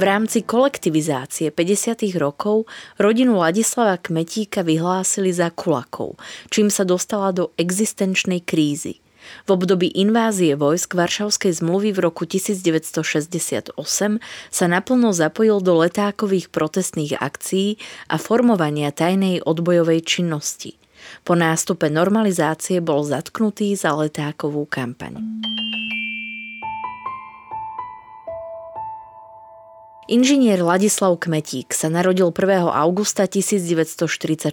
V rámci kolektivizácie 50. rokov rodinu Ladislava Kmetíka vyhlásili za kulakov, čím sa dostala do existenčnej krízy. V období invázie vojsk Varšavskej zmluvy v roku 1968 sa naplno zapojil do letákových protestných akcií a formovania tajnej odbojovej činnosti. Po nástupe normalizácie bol zatknutý za letákovú kampaň. Inžinier Ladislav Kmetík sa narodil 1. augusta 1944.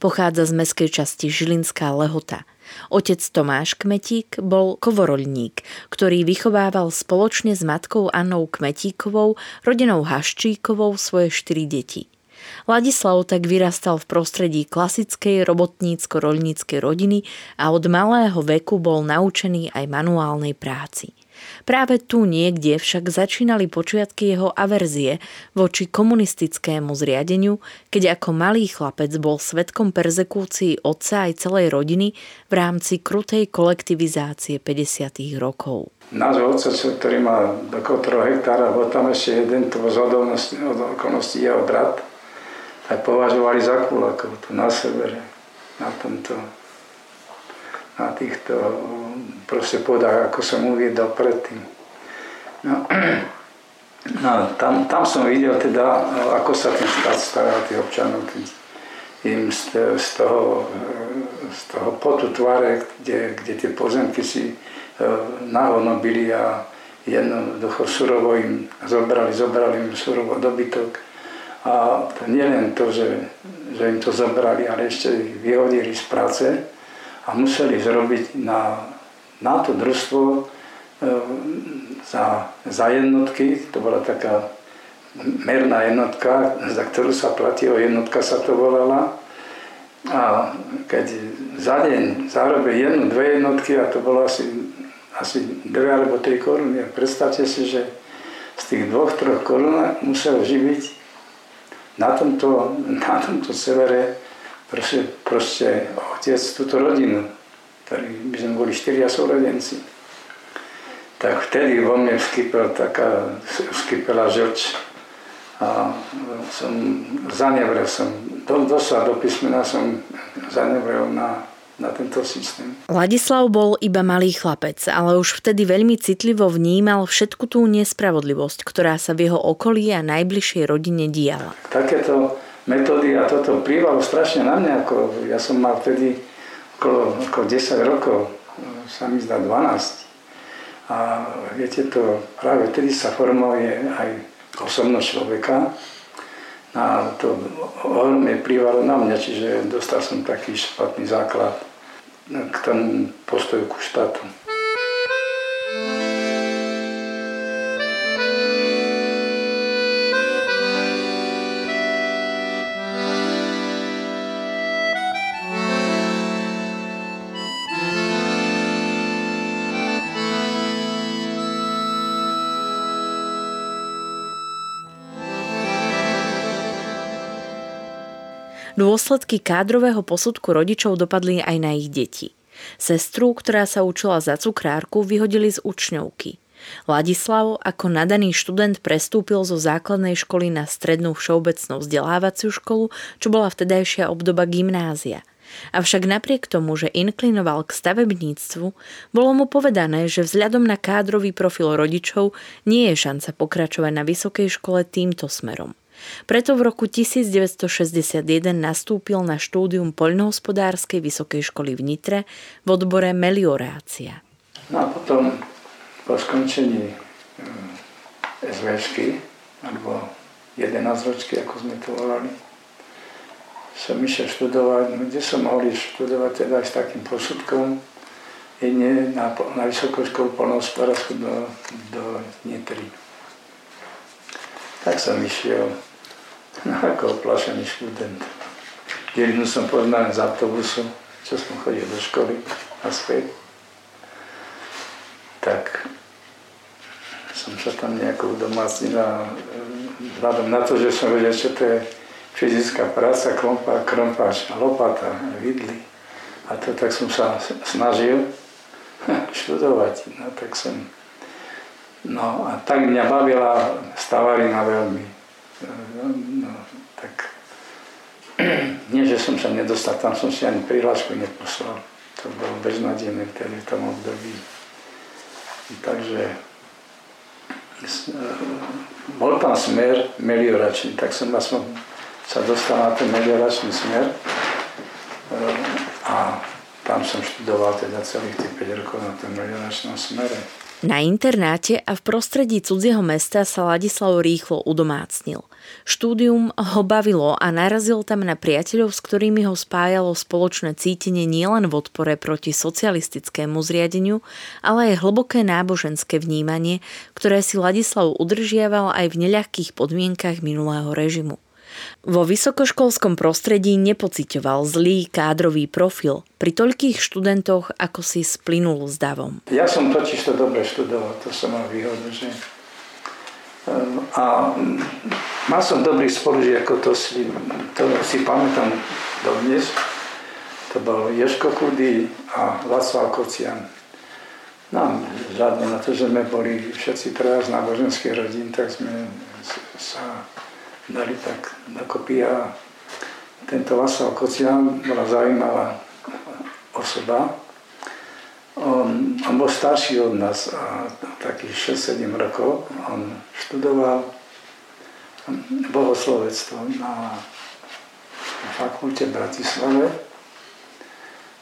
Pochádza z meskej časti Žilinská Lehota. Otec Tomáš Kmetík bol kovoroľník, ktorý vychovával spoločne s matkou Annou Kmetíkovou, rodinou Haščíkovou svoje štyri deti. Ladislav tak vyrastal v prostredí klasickej robotnícko-roľníckej rodiny a od malého veku bol naučený aj manuálnej práci. Práve tu niekde však začínali počiatky jeho averzie voči komunistickému zriadeniu, keď ako malý chlapec bol svetkom perzekúcií otca aj celej rodiny v rámci krutej kolektivizácie 50. rokov. Náš otec, ktorý má okolo 3 hektára, bol tam ešte jeden, to z okolností jeho brat, tak považovali za kulakov tu na severe, na tomto na týchto proste podách, ako som uviedol predtým. No, no tam, tam som videl teda, ako sa ten štát stará tých občanov, tým, im z, z, toho, z toho potu tváre, kde, kde tie pozemky si e, nahodnobili a jednoducho surovo im zobrali, zobrali im surovo dobytok. A to nie len to, že, že im to zobrali, ale ešte ich vyhodili z práce, a museli zrobiť na, na to družstvo e, za, za jednotky, to bola taká merná jednotka, za ktorú sa platilo, jednotka sa to volala. A keď za deň zarobil jednu, dve jednotky, a to bolo asi, asi dve alebo tri koruny, predstavte si, že z tých dvoch, troch korun musel živiť na tomto, na tomto severe proste, proste otec túto rodinu, ktorí by sme boli štyria súrodenci. Tak vtedy vo mne vskypela taká, vskypela žlč a som zanevrel som, do, doslova do písmena som zanevrel na, na tento systém. Ladislav bol iba malý chlapec, ale už vtedy veľmi citlivo vnímal všetku tú nespravodlivosť, ktorá sa v jeho okolí a najbližšej rodine diala. Takéto metódy a toto vplývalo strašne na mňa, ako ja som mal vtedy okolo, okolo 10 rokov, sa mi zdá 12. A viete to, práve vtedy sa formuje aj osobnosť človeka. A to ohromne vplývalo na mňa, čiže dostal som taký špatný základ k tomu postoju ku štátu. Dôsledky kádrového posudku rodičov dopadli aj na ich deti. Sestru, ktorá sa učila za cukrárku, vyhodili z učňovky. Ladislav ako nadaný študent prestúpil zo základnej školy na strednú všeobecnú vzdelávaciu školu, čo bola vtedajšia obdoba gymnázia. Avšak napriek tomu, že inklinoval k stavebníctvu, bolo mu povedané, že vzhľadom na kádrový profil rodičov nie je šanca pokračovať na vysokej škole týmto smerom. Preto v roku 1961 nastúpil na štúdium poľnohospodárskej vysokej školy v Nitre v odbore meliorácia. No a potom po skončení eh, SVŠky, alebo 11 ročky, ako sme to volali, som išiel študovať, no, kde som mohol študovať teda aj s takým posudkom, jedne na, na Vysokú školu polnohospodárskú do, do Nitry. Tak som išiel no, ako oplašený študent. Jednu som poznal z autobusu, čo som chodil do školy a späť. Tak som sa tam nejako udomácnil a vzhľadom na to, že som vedel, čo to je fyzická práca, krompa, krompáč, lopata, vidly. A to tak som sa snažil študovať. No tak som... No a tak mňa bavila stavarina veľmi. No, tak... Nie, že som sa nedostal, tam som si ani prihlášku neposlal. To bolo beznadejné vtedy v tom období. Takže bol tam smer melioračný, tak som aspoň sa dostal na ten melioračný smer a tam som študoval teda celých tých 5 rokov na tom melioračnom smere. Na internáte a v prostredí cudzieho mesta sa Ladislav rýchlo udomácnil. Štúdium ho bavilo a narazil tam na priateľov, s ktorými ho spájalo spoločné cítenie nielen v odpore proti socialistickému zriadeniu, ale aj hlboké náboženské vnímanie, ktoré si Ladislav udržiaval aj v neľahkých podmienkach minulého režimu. Vo vysokoškolskom prostredí nepocitoval zlý kádrový profil. Pri toľkých študentoch ako si splynul s davom. Ja som totiž to dobre študoval, to som mal výhodu, že ehm, a mal som dobrý spolužiakov, to si, to si pamätám dodnes. To bol Ješko Kudy a Václav Kocian. No, žiadne na to, že sme boli všetci traja z náboženských rodín, tak sme sa dali tak dokopy a tento Václav Kocian bola zaujímavá osoba. On, on bol starší od nás, a takých 6-7 rokov. On študoval bohoslovectvo na, na fakulte v Bratislave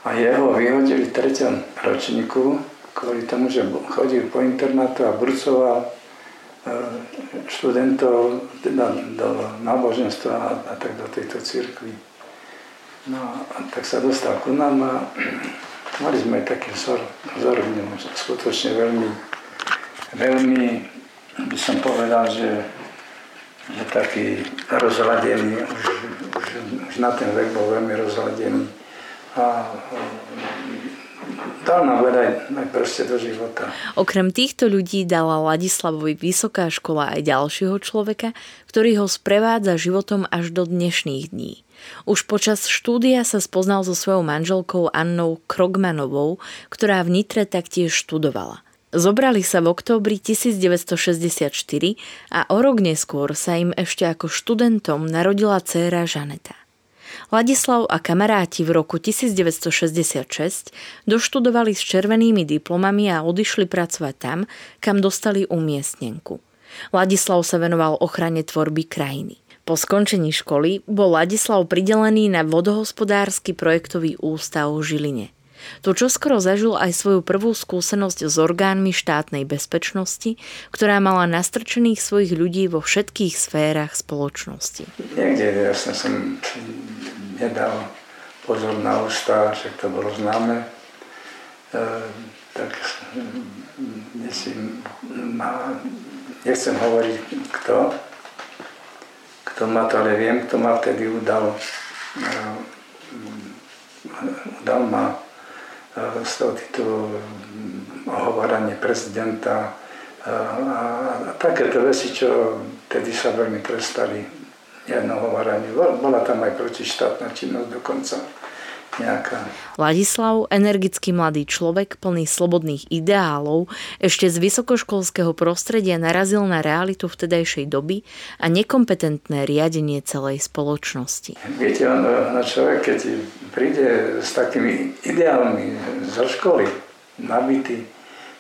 a jeho vyhodili v treťom ročníku kvôli tomu, že chodil po internátu a brucoval študentov teda do náboženstva a, a tak do tejto cirkvi. No a tak sa dostal ku nám a mali sme taký vzor, vzor v ňom, skutočne veľmi, veľmi by som povedal, že, že taký rozhľadený, už, už, už na ten vek bol veľmi rozhľadený a dal nám veľa proste do života. Okrem týchto ľudí dala Ladislavovi vysoká škola aj ďalšieho človeka, ktorý ho sprevádza životom až do dnešných dní. Už počas štúdia sa spoznal so svojou manželkou Annou Krogmanovou, ktorá v Nitre taktiež študovala. Zobrali sa v októbri 1964 a o rok neskôr sa im ešte ako študentom narodila dcéra Žaneta. Ladislav a kamaráti v roku 1966 doštudovali s červenými diplomami a odišli pracovať tam, kam dostali umiestnenku. Ladislav sa venoval ochrane tvorby krajiny. Po skončení školy bol Ladislav pridelený na vodohospodársky projektový ústav v Žiline. Tu čoskoro zažil aj svoju prvú skúsenosť s orgánmi štátnej bezpečnosti, ktorá mala nastrčených svojich ľudí vo všetkých sférach spoločnosti. Niekde jasne som nedal pozor na ústa, však to bolo známe, e, tak myslím, ma, nechcem hovoriť kto, kto ma to, ale viem, kto ma vtedy udal, e, udal ma z toho titulu ohovoranie prezidenta a, takéto veci, čo vtedy sa veľmi prestali jedného varaniu. Bola tam aj protištátna činnosť dokonca nejaká. Ladislav, energický mladý človek, plný slobodných ideálov, ešte z vysokoškolského prostredia narazil na realitu vtedajšej doby a nekompetentné riadenie celej spoločnosti. Viete, on, on človek, keď príde s takými ideálmi zo školy, nabitý,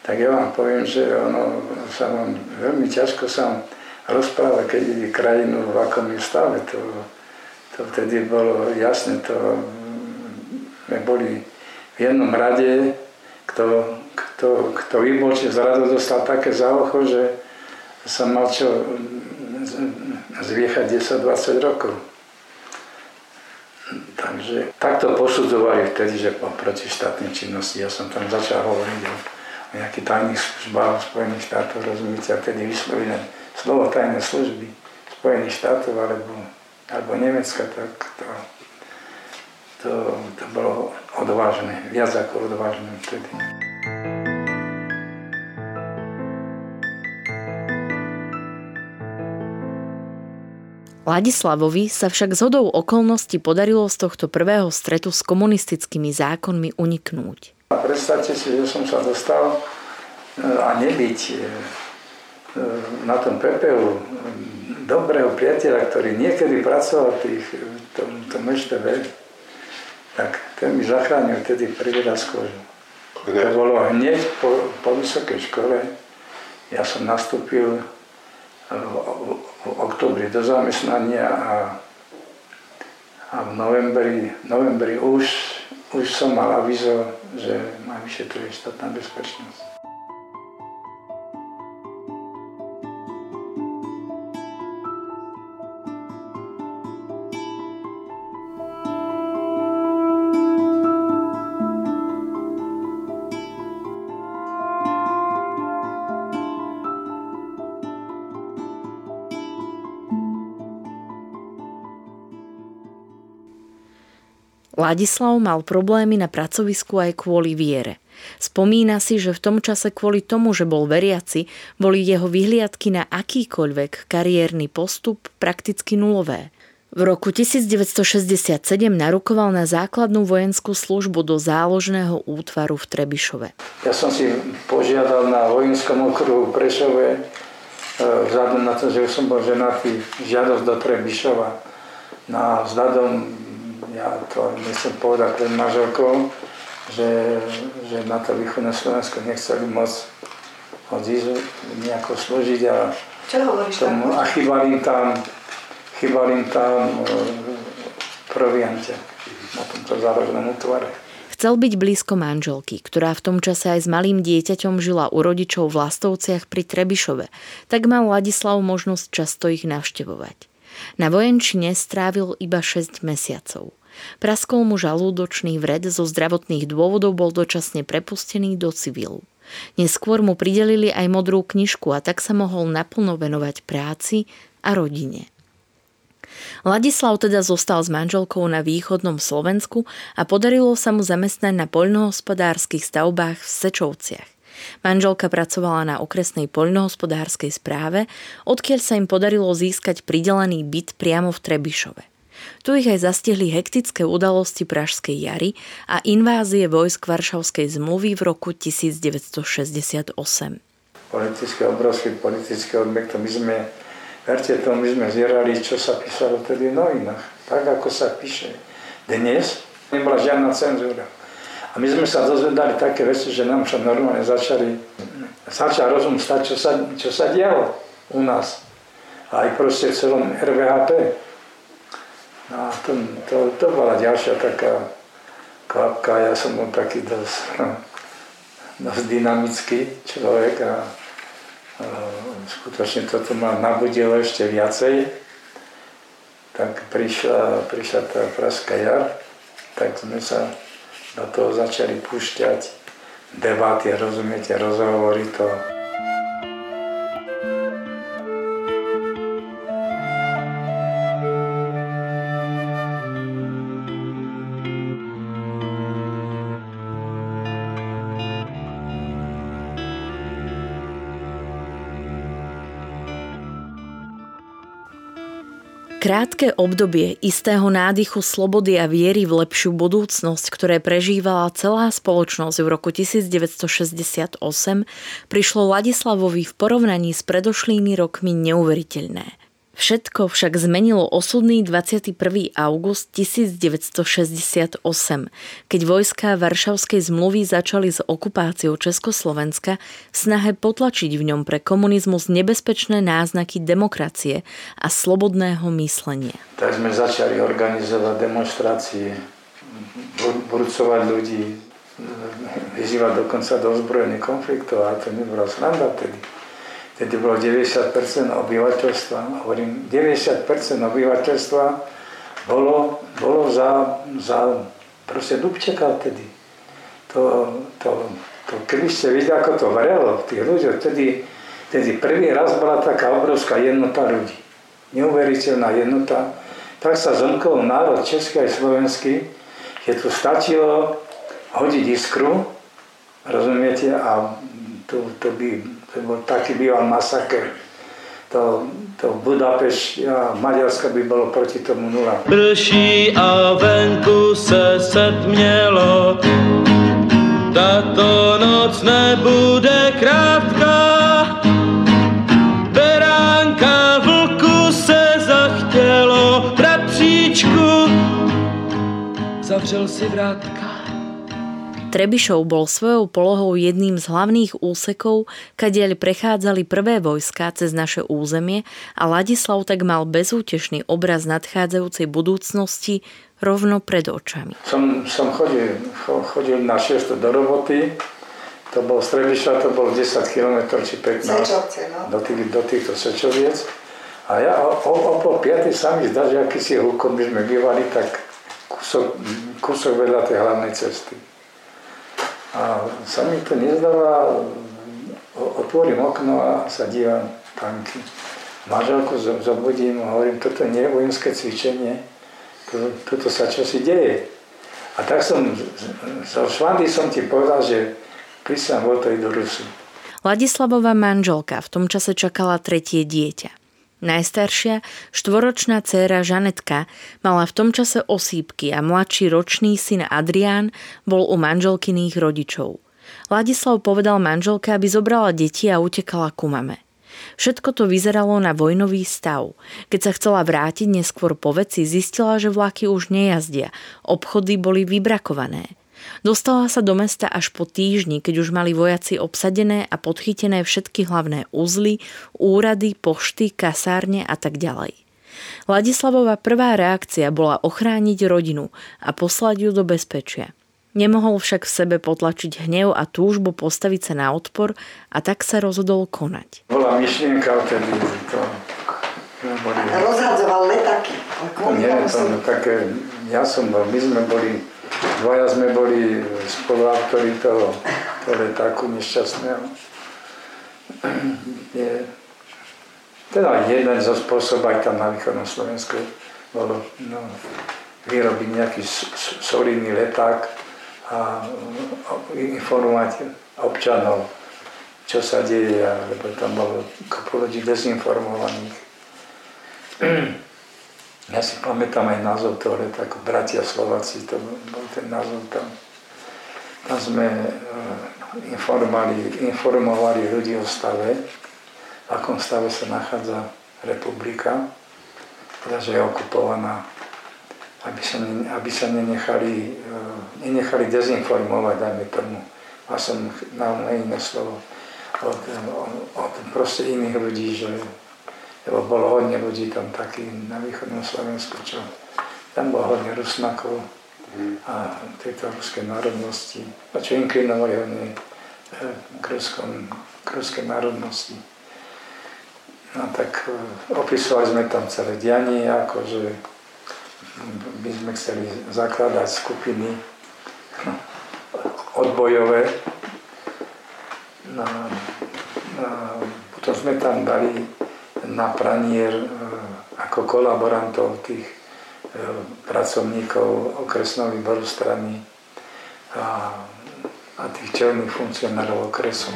tak ja vám poviem, že ono sa vám veľmi ťažko sa rozpráva, keď ide krajinu, v akom je stave. To, to vtedy bolo jasné, to sme boli v jednom rade, kto, kto, kto vybočil z radu, dostal také za ucho, že sa mal čo zviechať 10-20 rokov. Takže takto posudzovali vtedy, že po protištátnej činnosti. Ja som tam začal hovoriť o, o nejakých tajných službách Spojených štátov, rozumiete, a vtedy vyslovili slovo tajné služby Spojených štátov alebo, alebo Nemecka, tak to, to, to bolo odvážne, viac ako odvážne vtedy. Ladislavovi sa však zhodou okolností podarilo z tohto prvého stretu s komunistickými zákonmi uniknúť. A predstavte si, že som sa dostal e, a nebyť e, e, na tom PPU dobrého priateľa, ktorý niekedy pracoval v tých, tom, tom tak ten mi zachránil vtedy prvý raz kožu. To bolo hneď po, po vysokej škole. Ja som nastúpil v oktobri do zamestnania a, a v novembri, novembri už, už som mal avizo, že ma vyšetruje štátna bezpečnosť. Ladislav mal problémy na pracovisku aj kvôli viere. Spomína si, že v tom čase kvôli tomu, že bol veriaci, boli jeho vyhliadky na akýkoľvek kariérny postup prakticky nulové. V roku 1967 narukoval na základnú vojenskú službu do záložného útvaru v Trebišove. Ja som si požiadal na vojenskom okruhu Prešove e, vzhľadom na to, že som bol ženatý, žiadosť do Trebišova. Na vzhľadom ja to nechcem povedať pred manželkou, že, že na to východné Slovensko nechceli moc odísť nejako slúžiť a, Čo hovoríš tomu, a chýbali im tam, chýbali im tam e, proviante na tomto zárožnom útvare. Chcel byť blízko manželky, ktorá v tom čase aj s malým dieťaťom žila u rodičov v Lastovciach pri Trebišove, tak mal Ladislav možnosť často ich navštevovať. Na vojenčine strávil iba 6 mesiacov. Praskol mu žalúdočný vred zo zdravotných dôvodov bol dočasne prepustený do civilu. Neskôr mu pridelili aj modrú knižku a tak sa mohol naplno venovať práci a rodine. Ladislav teda zostal s manželkou na východnom Slovensku a podarilo sa mu zamestnať na poľnohospodárskych stavbách v Sečovciach. Manželka pracovala na okresnej poľnohospodárskej správe, odkiaľ sa im podarilo získať pridelený byt priamo v Trebišove. Tu ich aj zastihli hektické udalosti Pražskej jary a invázie vojsk Varšavskej zmluvy v roku 1968. Politické obrovský politické odmek, to my sme, verte to, my sme zierali, čo sa písalo vtedy v novinách. Tak, ako sa píše. Dnes nebola žiadna cenzúra. A my sme sa dozvedali také veci, že nám sa normálne začali, začal rozum stať, čo sa, čo sa dialo u nás. Aj proste v celom RVHP. No a to, to, to bola ďalšia taká klapka. Ja som bol taký dosť, dosť dynamický človek a, a skutočne toto ma nabudilo ešte viacej. Tak prišla, prišla tá Pražská jar, tak sme sa do toho začali púšťať debaty, rozumiete, rozhovory to. Krátke obdobie istého nádychu slobody a viery v lepšiu budúcnosť, ktoré prežívala celá spoločnosť v roku 1968, prišlo Ladislavovi v porovnaní s predošlými rokmi neuveriteľné. Všetko však zmenilo osudný 21. august 1968, keď vojská Varšavskej zmluvy začali s okupáciou Československa v snahe potlačiť v ňom pre komunizmus nebezpečné náznaky demokracie a slobodného myslenia. Tak sme začali organizovať demonstrácie, burcovať ľudí, vyzývať dokonca do ozbrojených konfliktov a to nebola sranda vtedy Vtedy bolo 90% obyvateľstva. Hovorím, 90% obyvateľstva bolo, bolo za, za proste Dubčeka vtedy. To, to, to, keby ste videli, ako to vrelo v tých ľuďoch, vtedy, vtedy prvý raz bola taká obrovská jednota ľudí. Neuveriteľná jednota. Tak sa zomkol národ český aj slovenský, že tu stačilo hodiť iskru, rozumiete, a to, to by to bol taký býval masaker. To, to Budapešť a Maďarska by bolo proti tomu nula. Prší a venku se setmělo, tato noc nebude krátká. Beránka vlku se zachtělo, bratříčku, zavřel si vrátka. Trebišov bol svojou polohou jedným z hlavných úsekov, kadiaľ prechádzali prvé vojská cez naše územie a Ladislav tak mal bezútešný obraz nadchádzajúcej budúcnosti rovno pred očami. Som, som chodil, chodil na 6 do roboty, to bol z Trebiša, to bolo 10 km či 15 Sečovce, no? do, tých, do týchto Sečoviec. A ja o, o, o pol 5 sa mi zdá, že aký si húkom by sme bývali, tak kúsok, kúsok vedľa tej hlavnej cesty. A sa mi to nezdáva, otvorím okno a sa dívam tanky. Manželku zobudím a hovorím, toto nie je vojenské cvičenie, toto, sa čosi deje. A tak som, zo Švandy som ti povedal, že prísam bol to i do Rusu. Ladislavová manželka v tom čase čakala tretie dieťa. Najstaršia, štvoročná dcéra Žanetka mala v tom čase osýpky a mladší ročný syn Adrián bol u manželkyných rodičov. Ladislav povedal manželke, aby zobrala deti a utekala ku mame. Všetko to vyzeralo na vojnový stav. Keď sa chcela vrátiť neskôr po veci, zistila, že vlaky už nejazdia. Obchody boli vybrakované. Dostala sa do mesta až po týždni, keď už mali vojaci obsadené a podchytené všetky hlavné uzly, úrady, pošty, kasárne a tak ďalej. Ladislavová prvá reakcia bola ochrániť rodinu a poslať ju do bezpečia. Nemohol však v sebe potlačiť hnev a túžbu postaviť sa na odpor a tak sa rozhodol konať. Bola myšlienka vtedy to... Rozhadzoval letaky. Nie, to, no, také, ja som bol, my sme boli Dvaja sme boli spoluautori toho, toho letáku nešťastného. Je, teda jeden zo spôsobov aj tam na východnom Slovensku bolo no, vyrobiť nejaký solidný leták a informovať občanov, čo sa deje, lebo tam bolo kopu ľudí dezinformovaných. Ja si pamätám aj názov toho ako Bratia Slováci, to bol ten názov tam. Tam sme eh, informovali, informovali ľudí o stave, v akom stave sa nachádza republika, teda že je okupovaná, aby sa, aby sa nenechali, eh, nenechali dezinformovať, dajme tomu. A som na iné slovo od, od, od proste iných ľudí, že lebo bolo hodne ľudí tam taký na východnom Slovensku, čo tam bolo hodne Rusnakov a tejto ruskej národnosti, a čo inklinovali hodne eh, k, ruskom, k ruskej národnosti. No tak eh, opisovali sme tam celé dianie, akože by sme chceli zakladať skupiny odbojové. No, no, potom sme tam dali na pranier e, ako kolaborantov tých e, pracovníkov okresného výboru strany a, tých čelných funkcionárov okresu.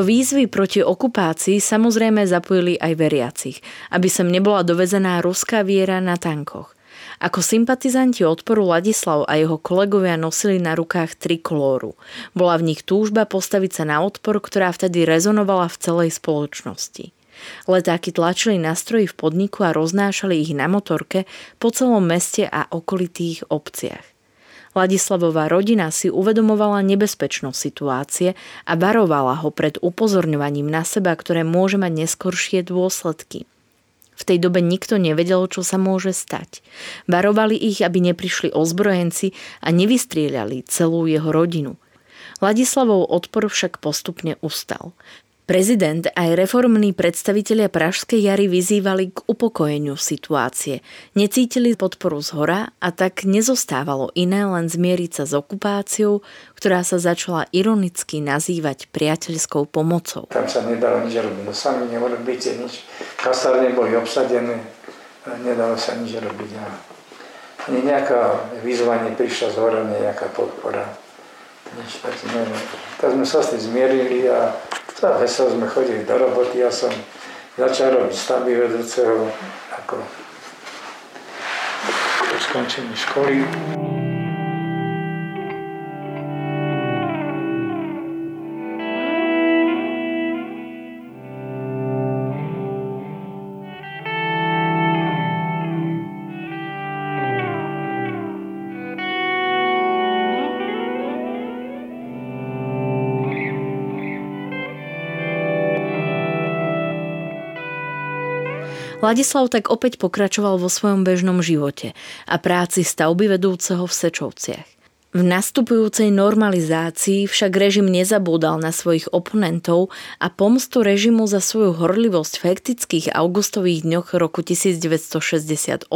Do výzvy proti okupácii samozrejme zapojili aj veriacich, aby sem nebola dovezená ruská viera na tankoch. Ako sympatizanti odporu Ladislav a jeho kolegovia nosili na rukách trikolóru. Bola v nich túžba postaviť sa na odpor, ktorá vtedy rezonovala v celej spoločnosti. Letáky tlačili nastroji v podniku a roznášali ich na motorke po celom meste a okolitých obciach. Ladislavová rodina si uvedomovala nebezpečnosť situácie a varovala ho pred upozorňovaním na seba, ktoré môže mať neskoršie dôsledky. V tej dobe nikto nevedel, čo sa môže stať. Varovali ich, aby neprišli ozbrojenci a nevystrieľali celú jeho rodinu. Ladislavov odpor však postupne ustal. Prezident aj reformní predstavitelia Pražskej jary vyzývali k upokojeniu situácie. Necítili podporu z hora a tak nezostávalo iné len zmieriť sa s okupáciou, ktorá sa začala ironicky nazývať priateľskou pomocou. Tam sa nedalo nič robiť, no sami neurobíte nič. Kasárne boli obsadené, nedalo sa nič robiť. A ani nejaká výzva neprišla z hora, nejaká podpora. Nič, tak, sme, tak sme sa s tým zmierili a tak vesel sme chodili do roboty, ja som začal robiť stavby vedúceho ako skončení školy. Ladislav tak opäť pokračoval vo svojom bežnom živote a práci stavby vedúceho v Sečovciach. V nastupujúcej normalizácii však režim nezabúdal na svojich oponentov a pomstu režimu za svoju horlivosť v hektických augustových dňoch roku 1968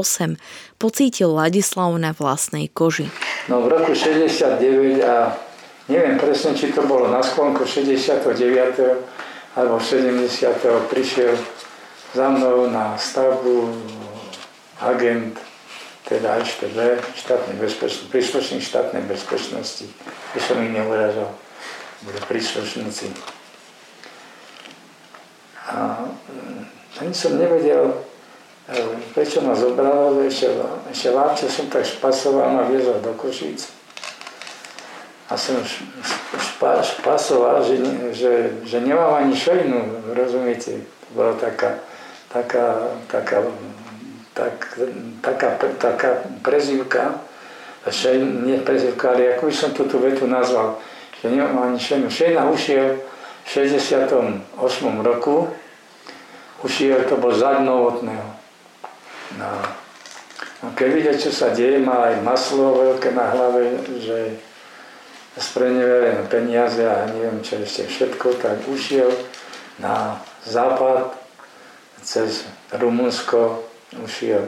pocítil Ladislav na vlastnej koži. No v roku 69 a neviem presne, či to bolo na sklonku 69. alebo 70. prišiel za mnou na stavbu agent, teda HTV, štátnej bezpečnosti, príslušník štátnej bezpečnosti, by som ich neuražal, boli príslušníci. A mm, ani som nevedel, e, prečo ma zobralo, ešte, ešte lápce som tak špasoval, ma viezol do Košíc. A som špa, špasoval, že, že, že nemám ani šejnu, rozumiete? Bola taká, taká, taká, tak, taká, taká prezivka, nie prezivka, ale ako by som túto vetu nazval, že nemám ani šejnu. Šejna ušiel v 68. roku, ušiel to bol zadnovotného. No. no keď vidieť, čo sa deje, má aj maslo veľké na hlave, že spreneverené peniaze a neviem čo ešte všetko, tak ušiel na západ cez Rumunsko ušiel,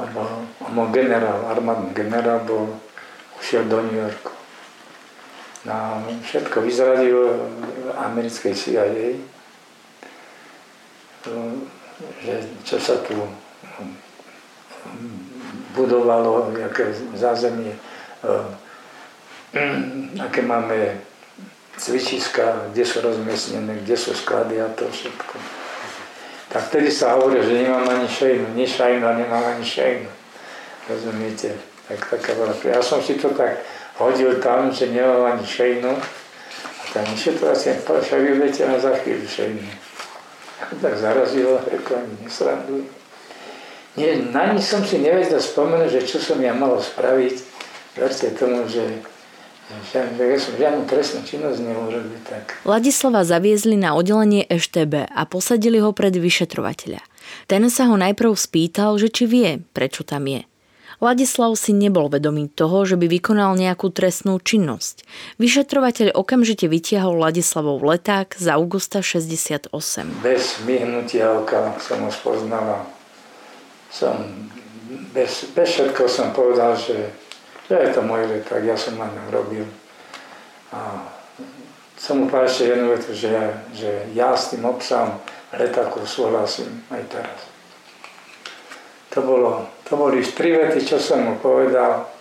alebo on bol generál, armádny generál bol, ušiel do New Yorku. No, všetko vyzradil americkej CIA, že čo sa tu budovalo, aké zázemie, aké máme cvičiska, kde sú rozmiestnené, kde sú sklady a to všetko tak vtedy sa hovorí, že nemám ani šejnu, ni šajnu a nemám ani šejnu. Rozumiete? Tak taká bola. Ja som si to tak hodil tam, že nemám ani šejnu. A tá vyšetrovacia však vy budete na za chvíľu šejnu. Tak zarazilo, rekla mi, nesranduj. Nie, na nič som si nevedel spomenúť, že čo som ja mal spraviť. Verte tomu, že žiadnu trestnú činnosť neurobil tak. Ladislava zaviezli na oddelenie EŠTB a posadili ho pred vyšetrovateľa. Ten sa ho najprv spýtal, že či vie, prečo tam je. Ladislav si nebol vedomý toho, že by vykonal nejakú trestnú činnosť. Vyšetrovateľ okamžite vytiahol Ladislavov leták z augusta 68. Bez myhnutia oka som ho spoznala. Som, bez, bez všetko som povedal, že že je to môj leták, ja som ňom robil. A som mu povedal ešte jednu vetu, že, že ja s tým obsahom letáku súhlasím aj teraz. To, bolo, to boli tri vety, čo som mu povedal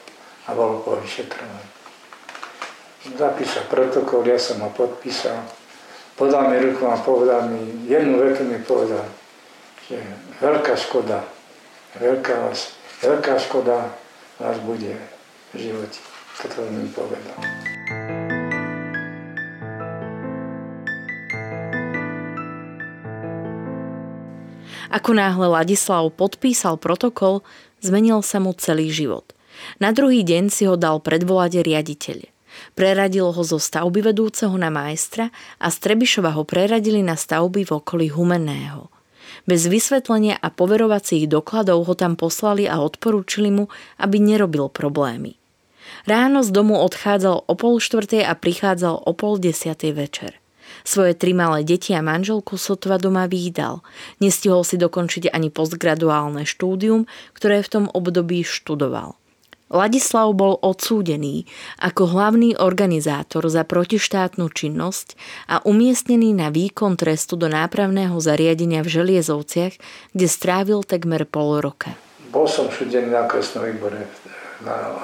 a bolo po vyšetrovaní. Zapísal protokol, ja som ho podpísal podal mi ruku a povedal mi, jednu vetu mi povedal, že veľká škoda, veľká, vás, veľká škoda vás bude živote. Toto mi povedal. Ako náhle Ladislav podpísal protokol, zmenil sa mu celý život. Na druhý deň si ho dal predvolať riaditeľ. Preradil ho zo stavby vedúceho na majstra a z ho preradili na stavby v okolí Humenného. Bez vysvetlenia a poverovacích dokladov ho tam poslali a odporúčili mu, aby nerobil problémy. Ráno z domu odchádzal o pol štvrtej a prichádzal o pol desiatej večer. Svoje tri malé deti a manželku sotva doma výdal. Nestihol si dokončiť ani postgraduálne štúdium, ktoré v tom období študoval. Ladislav bol odsúdený ako hlavný organizátor za protištátnu činnosť a umiestnený na výkon trestu do nápravného zariadenia v Želiezovciach, kde strávil takmer pol roka. Bol som súdený na okresnom výbore, na,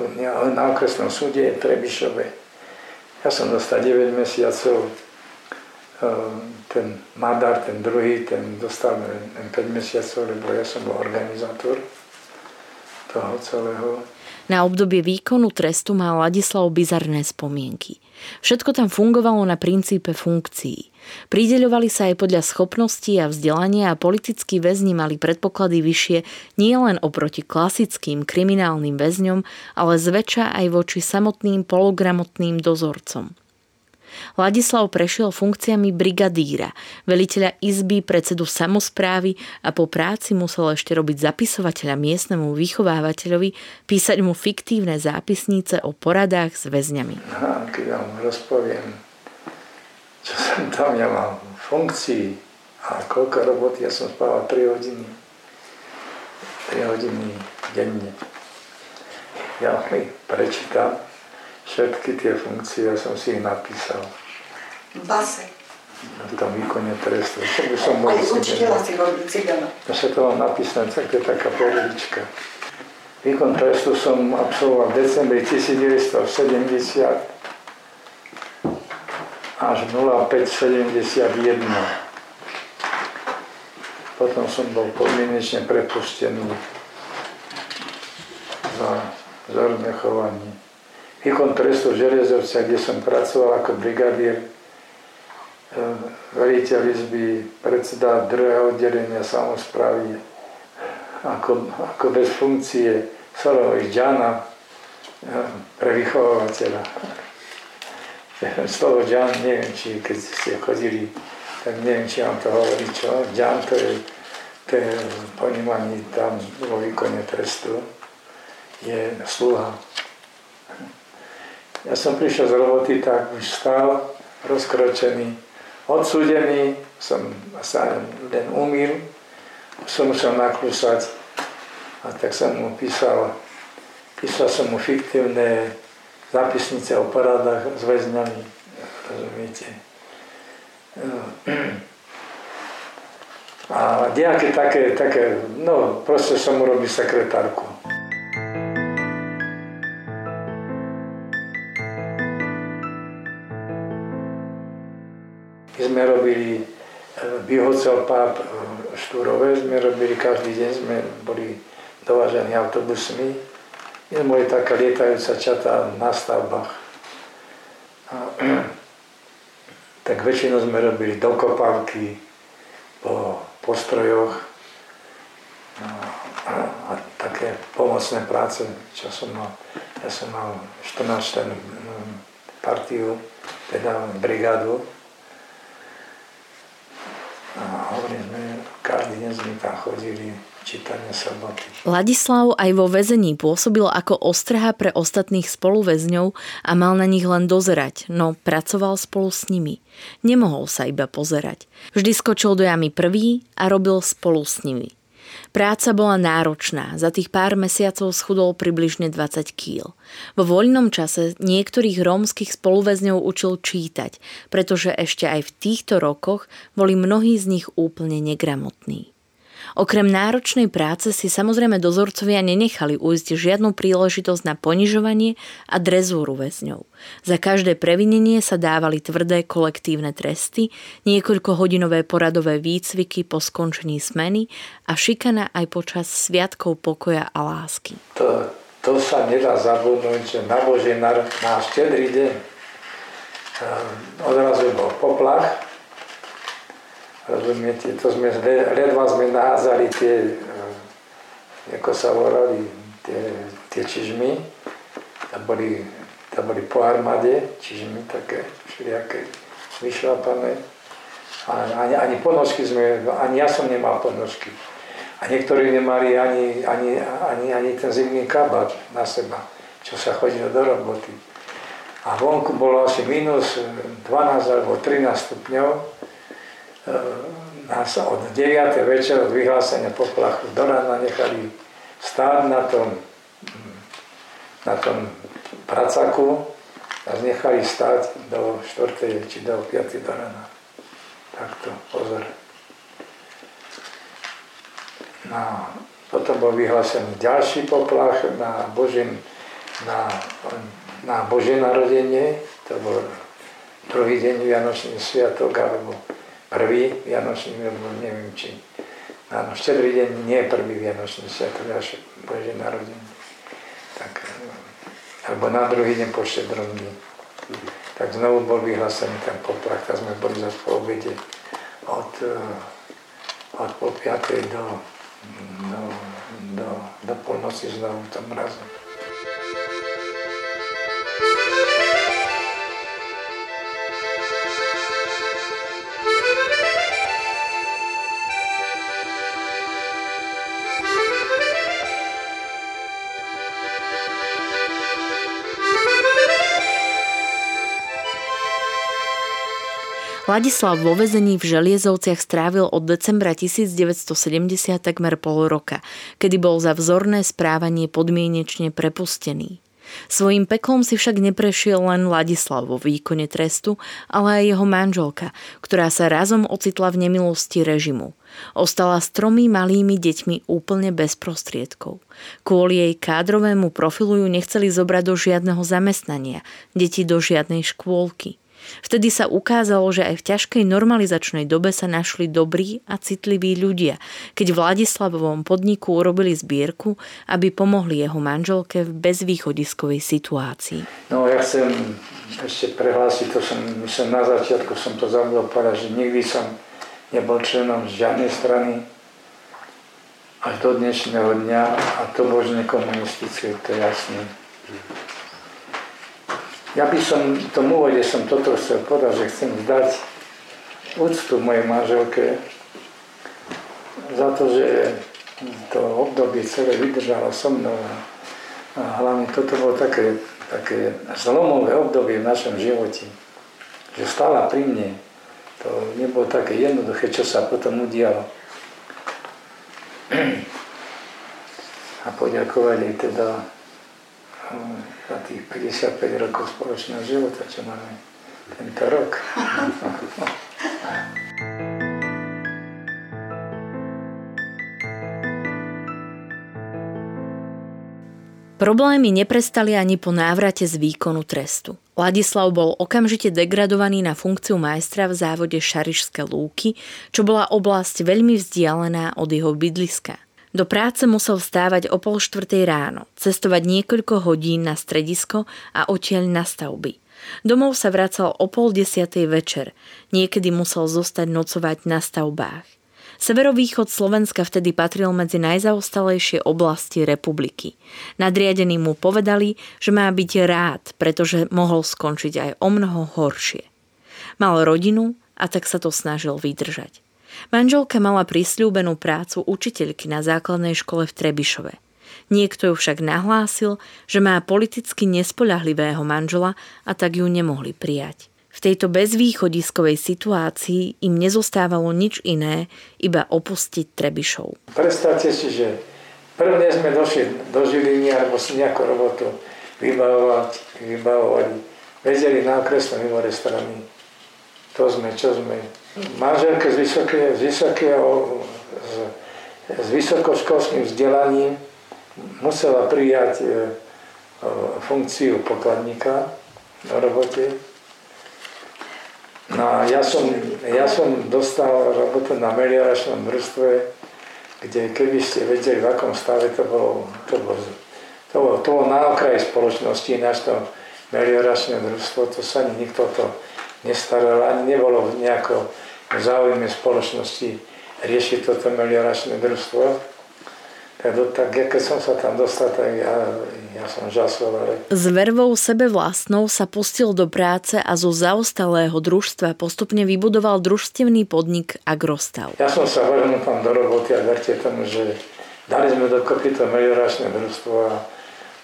na okresnom súde v Trebišove. Ja som dostal 9 mesiacov Ehm, ten Madar, ten druhý, ten dostal 5 mesiacov, lebo ja som bol organizátor toho celého. Na obdobie výkonu trestu mal Ladislav bizarné spomienky. Všetko tam fungovalo na princípe funkcií. Prideľovali sa aj podľa schopností a vzdelania a politickí väzni mali predpoklady vyššie nie len oproti klasickým kriminálnym väzňom, ale zväčša aj voči samotným pologramotným dozorcom. Ladislav prešiel funkciami brigadíra, veliteľa izby, predsedu samozprávy a po práci musel ešte robiť zapisovateľa miestnemu vychovávateľovi, písať mu fiktívne zápisnice o poradách s väzňami. Aha, keď vám rozpoviem, čo som tam ja mal funkcií a koľko roboty, ja som spával 3 hodiny. 3 hodiny denne. Ja mi prečítam všetky tie funkcie, ja som si ich napísal. Base. Na tom výkone trestu. By som Aj učiteľa si bol cigana. Ja sa to mám napísané, tak to je taká pohodička. Výkon trestu som absolvoval v decembri 1970 až 0571. Potom som bol podmienečne prepustený za vzorné chovanie výkon trestu v Železovce, kde som pracoval ako brigadier, veliteľ izby, predseda druhého oddelenia samozprávy, ako, ako bez funkcie Solovič Džana e, pre vychovateľa. Slovo Džan, neviem, či keď ste chodili, tak neviem, či vám to hovorí čo. Džan to je, to je ponímaní tam vo výkone trestu, je sluha ja som prišiel z roboty, tak už stál rozkročený, odsúdený, som sa len umýl, som musel naklúsať a tak som mu písal, písal som mu fiktívne zápisnice o parádach s väzňami, rozumiete. A nejaké také, také, no proste som urobil sekretárku. Sme robili vyhocel e, páp e, Štúrové, sme robili každý deň, sme boli dovážení autobusmi. My boli taká lietajúca čata na stavbách. A, tak väčšinou sme robili dokopávky po postrojoch no, a, a také pomocné práce, čo som mal. Ja som mal 14 partiu, teda brigádu, hovorím, sme každý deň sme tam chodili čítanie soboty. Ladislav aj vo väzení pôsobil ako ostrha pre ostatných spoluväzňov a mal na nich len dozerať, no pracoval spolu s nimi. Nemohol sa iba pozerať. Vždy skočil do jamy prvý a robil spolu s nimi. Práca bola náročná, za tých pár mesiacov schudol približne 20 kg. Vo voľnom čase niektorých rómskych spoluväzňov učil čítať, pretože ešte aj v týchto rokoch boli mnohí z nich úplne negramotní. Okrem náročnej práce si samozrejme dozorcovia nenechali ujsť žiadnu príležitosť na ponižovanie a drezúru väzňov. Za každé previnenie sa dávali tvrdé kolektívne tresty, niekoľko hodinové poradové výcviky po skončení smeny a šikana aj počas sviatkov pokoja a lásky. To, to sa nedá zabudnúť, že na Boží na, na štedrý deň ehm, odrazu bol poplach, Rozumiete, to sme, ledva sme nahádzali tie, eh, ako sa volali, tie, tie čižmy. Tam boli, tam boli po armáde čižmy také všelijaké vyšlapané. A ani, ani ponožky sme, ani ja som nemal ponožky. A niektorí nemali ani, ani, ani, ani ten zimný kabát na seba, čo sa chodilo do roboty. A vonku bolo asi minus 12 alebo 13 stupňov nás od 9. večera od vyhlásenia poplachu do rána nechali stáť na tom, na tom pracaku, nás nechali stáť do 4. či do 5. do rána. Takto, pozor. No, potom bol vyhlásený ďalší poplach na Božin, na, na Božie narodenie, to bol druhý deň Vianočný sviatok, alebo prvý Vianočný, lebo neviem, či áno, štedrý deň nie je prvý Vianočný sviatok, až Bože narodenie. Tak, alebo na druhý deň po štedrom dni. Tak znovu bol vyhlásený ten poplach, tak sme boli zase po obede od, eh, od po 5. do, do, do, do polnoci znovu v tom. Ladislav vo vezení v Želiezovciach strávil od decembra 1970 takmer pol roka, kedy bol za vzorné správanie podmienečne prepustený. Svojím peklom si však neprešiel len Ladislav vo výkone trestu, ale aj jeho manželka, ktorá sa razom ocitla v nemilosti režimu. Ostala s tromi malými deťmi úplne bez prostriedkov. Kvôli jej kádrovému profilu ju nechceli zobrať do žiadneho zamestnania, deti do žiadnej škôlky. Vtedy sa ukázalo, že aj v ťažkej normalizačnej dobe sa našli dobrí a citliví ľudia, keď v Vladislavovom podniku urobili zbierku, aby pomohli jeho manželke v bezvýchodiskovej situácii. No ja chcem ešte prehlásiť, to som, myslím, na začiatku som to zabudol povedať, že nikdy som nebol členom žiadnej strany až do dnešného dňa a to možné komunistické, to je jasné. Ja by som v tom úvode som toto chcel povedať, že chcem zdať úctu mojej manželke za to, že to obdobie celé vydržala so mnou a hlavne toto bolo také, také zlomové obdobie v našom živote, že stála pri mne. To nebolo také jednoduché, čo sa potom udialo. A poďakovať jej teda za tých 55 rokov spoločného života, čo máme tento rok. Problémy neprestali ani po návrate z výkonu trestu. Ladislav bol okamžite degradovaný na funkciu majstra v závode Šarišské lúky, čo bola oblasť veľmi vzdialená od jeho bydliska. Do práce musel vstávať o pol štvrtej ráno, cestovať niekoľko hodín na stredisko a odtiaľ na stavby. Domov sa vracal o pol desiatej večer, niekedy musel zostať nocovať na stavbách. Severovýchod Slovenska vtedy patril medzi najzaostalejšie oblasti republiky. Nadriadení mu povedali, že má byť rád, pretože mohol skončiť aj o mnoho horšie. Mal rodinu a tak sa to snažil vydržať. Manželka mala prisľúbenú prácu učiteľky na základnej škole v Trebišove. Niekto ju však nahlásil, že má politicky nespoľahlivého manžela a tak ju nemohli prijať. V tejto bezvýchodiskovej situácii im nezostávalo nič iné, iba opustiť Trebišov. Predstavte si, že prvne sme došli do Žiliny alebo si nejakú robotu vybavovať, vybavovať. Vedeli na okresnom mimo strany. To sme, čo sme, manželke z, vysoké, z vysokého, z s vysokoškolským vzdelaním musela prijať e, funkciu pokladníka na robote. No a ja som, ja som dostal robotu na melioračnom družstve, kde keby ste vedeli, v akom stave to bolo, to bolo, to bolo, to bolo na okraji spoločnosti, náš to melioračné družstvo, to sa ani nikto to nestaral, ani nebolo v záujme spoločnosti riešiť toto melioračné družstvo. Tak, tak keď som sa tam dostal, tak ja, ja som žasol. Ale... S vervou sebe vlastnou sa pustil do práce a zo zaostalého družstva postupne vybudoval družstevný podnik Agrostav. Ja som sa vrhnul tam do roboty a verte tomu, že dali sme dokopy to melioračné družstvo a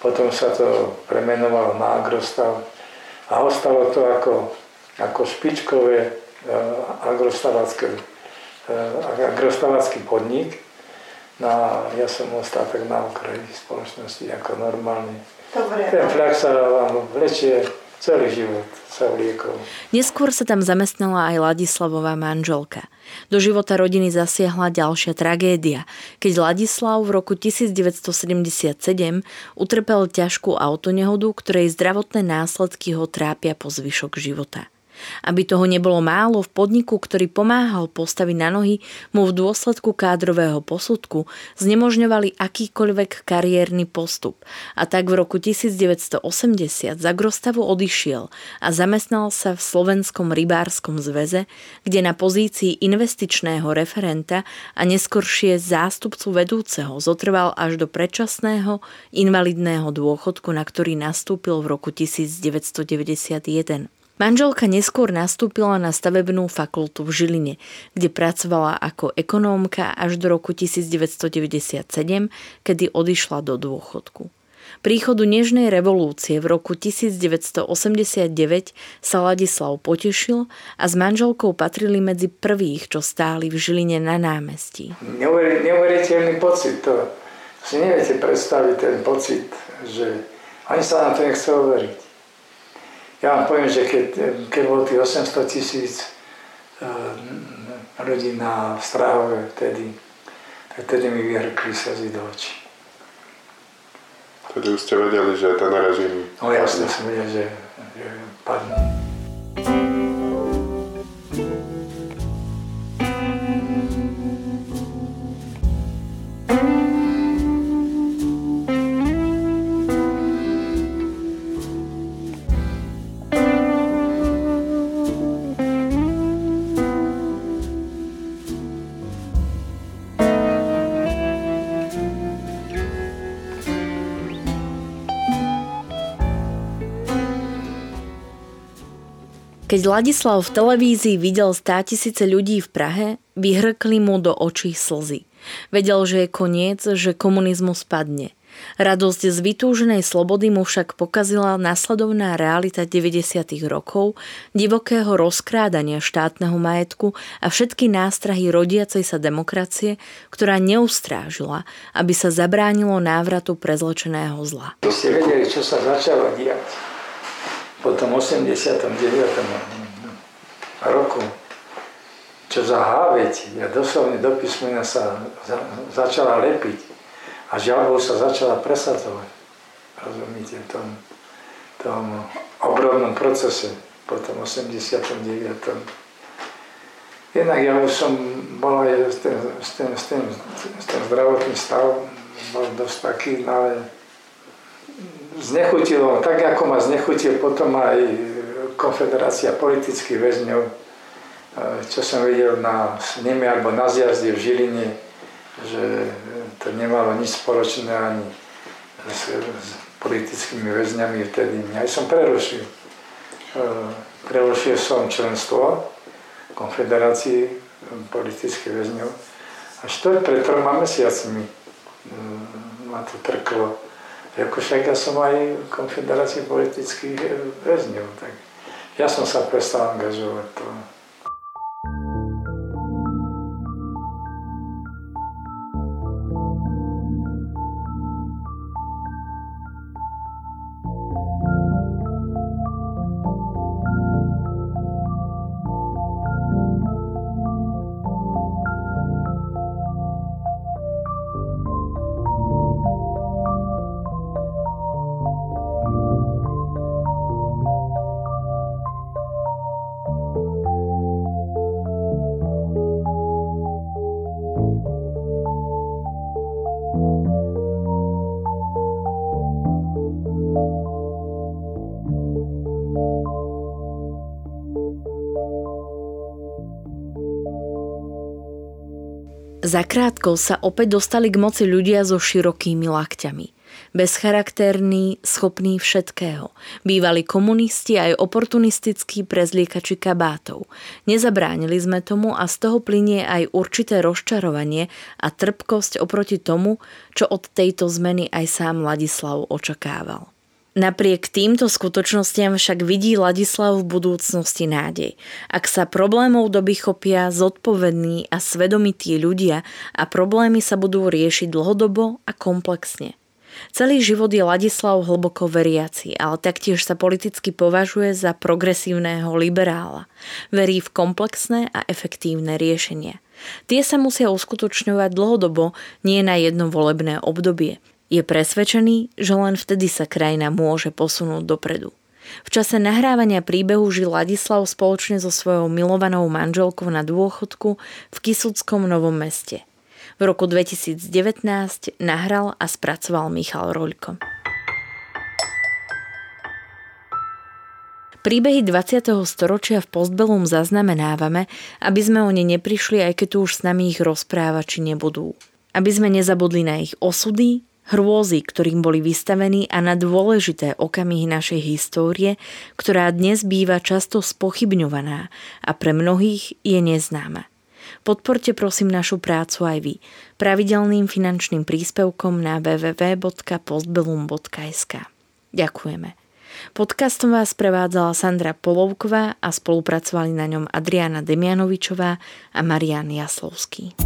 potom sa to premenovalo na Agrostav a ostalo to ako, ako špičkové agrostavacký podnik No a ja som ostal tak na okraji spoločnosti ako normálny. Dobre. Ten flak sa vám vlečie celý život sa vliekol. Neskôr sa tam zamestnala aj Ladislavová manželka. Do života rodiny zasiahla ďalšia tragédia, keď Ladislav v roku 1977 utrpel ťažkú autonehodu, ktorej zdravotné následky ho trápia po zvyšok života. Aby toho nebolo málo, v podniku, ktorý pomáhal postaviť na nohy, mu v dôsledku kádrového posudku znemožňovali akýkoľvek kariérny postup. A tak v roku 1980 za Grostavu odišiel a zamestnal sa v Slovenskom rybárskom zväze, kde na pozícii investičného referenta a neskoršie zástupcu vedúceho zotrval až do predčasného invalidného dôchodku, na ktorý nastúpil v roku 1991. Manželka neskôr nastúpila na stavebnú fakultu v Žiline, kde pracovala ako ekonómka až do roku 1997, kedy odišla do dôchodku. Príchodu Nežnej revolúcie v roku 1989 sa Ladislav potešil a s manželkou patrili medzi prvých, čo stáli v Žiline na námestí. Neuveriteľný pocit, to si neviete predstaviť ten pocit, že ani sa nám to nechce overiť. Ja vám poviem, že keď, keď bolo tých 800 tisíc e, ľudí na Strahove vtedy, tak vtedy mi vyhrkli slzy do očí. Vtedy už ste vedeli, že ten režim... No jasne som vedel, že, že padnú. Keď Ladislav v televízii videl tisíce ľudí v Prahe, vyhrkli mu do očí slzy. Vedel, že je koniec, že komunizmus padne. Radosť z vytúženej slobody mu však pokazila následovná realita 90. rokov, divokého rozkrádania štátneho majetku a všetky nástrahy rodiacej sa demokracie, ktorá neustrážila, aby sa zabránilo návratu prezločeného zla. Ste vedeli, čo sa začalo diať po tom 89. roku, čo za háveť, ja doslovne do písmena sa za, začala lepiť a žalbou sa začala presadzovať. Rozumíte, v tom, tom obrovnom procese po tom 89. Jednak ja už som bol aj s tým, s tým, s tým, s tým zdravotný stav, bol dosť taký, ale znechutilo, tak ako ma znechutil potom aj Konfederácia politických väzňov, e, čo som videl na snime alebo na zjazde v Žiline, že to nemalo nič spoločné ani s, s politickými väzňami vtedy. Aj som prerušil. E, prerušil som členstvo Konfederácii politických väzňov. Až to pred troma mesiacmi ma to trklo ako však ja som aj v konfederácii politických väzňov, tak ja som sa prestal angažovať to. Zakrátko sa opäť dostali k moci ľudia so širokými lakťami. Bezcharakterní, schopní všetkého. Bývali komunisti aj oportunistickí prezliekači kabátov. Nezabránili sme tomu a z toho plinie aj určité rozčarovanie a trpkosť oproti tomu, čo od tejto zmeny aj sám Ladislav očakával. Napriek týmto skutočnostiam však vidí Ladislav v budúcnosti nádej. Ak sa problémov doby chopia zodpovední a svedomití ľudia a problémy sa budú riešiť dlhodobo a komplexne. Celý život je Ladislav hlboko veriaci, ale taktiež sa politicky považuje za progresívneho liberála. Verí v komplexné a efektívne riešenia. Tie sa musia uskutočňovať dlhodobo, nie na jedno volebné obdobie. Je presvedčený, že len vtedy sa krajina môže posunúť dopredu. V čase nahrávania príbehu žil Ladislav spoločne so svojou milovanou manželkou na dôchodku v Kisuckom Novom meste. V roku 2019 nahral a spracoval Michal Roľko. Príbehy 20. storočia v Postbelum zaznamenávame, aby sme o ne neprišli, aj keď tu už s nami ich rozprávači nebudú. Aby sme nezabudli na ich osudy, hrôzy, ktorým boli vystavení a na dôležité okamihy našej histórie, ktorá dnes býva často spochybňovaná a pre mnohých je neznáma. Podporte prosím našu prácu aj vy pravidelným finančným príspevkom na www.postbellum.sk. Ďakujeme. Podcastom vás prevádzala Sandra Polovková a spolupracovali na ňom Adriana Demianovičová a Marian Jaslovský.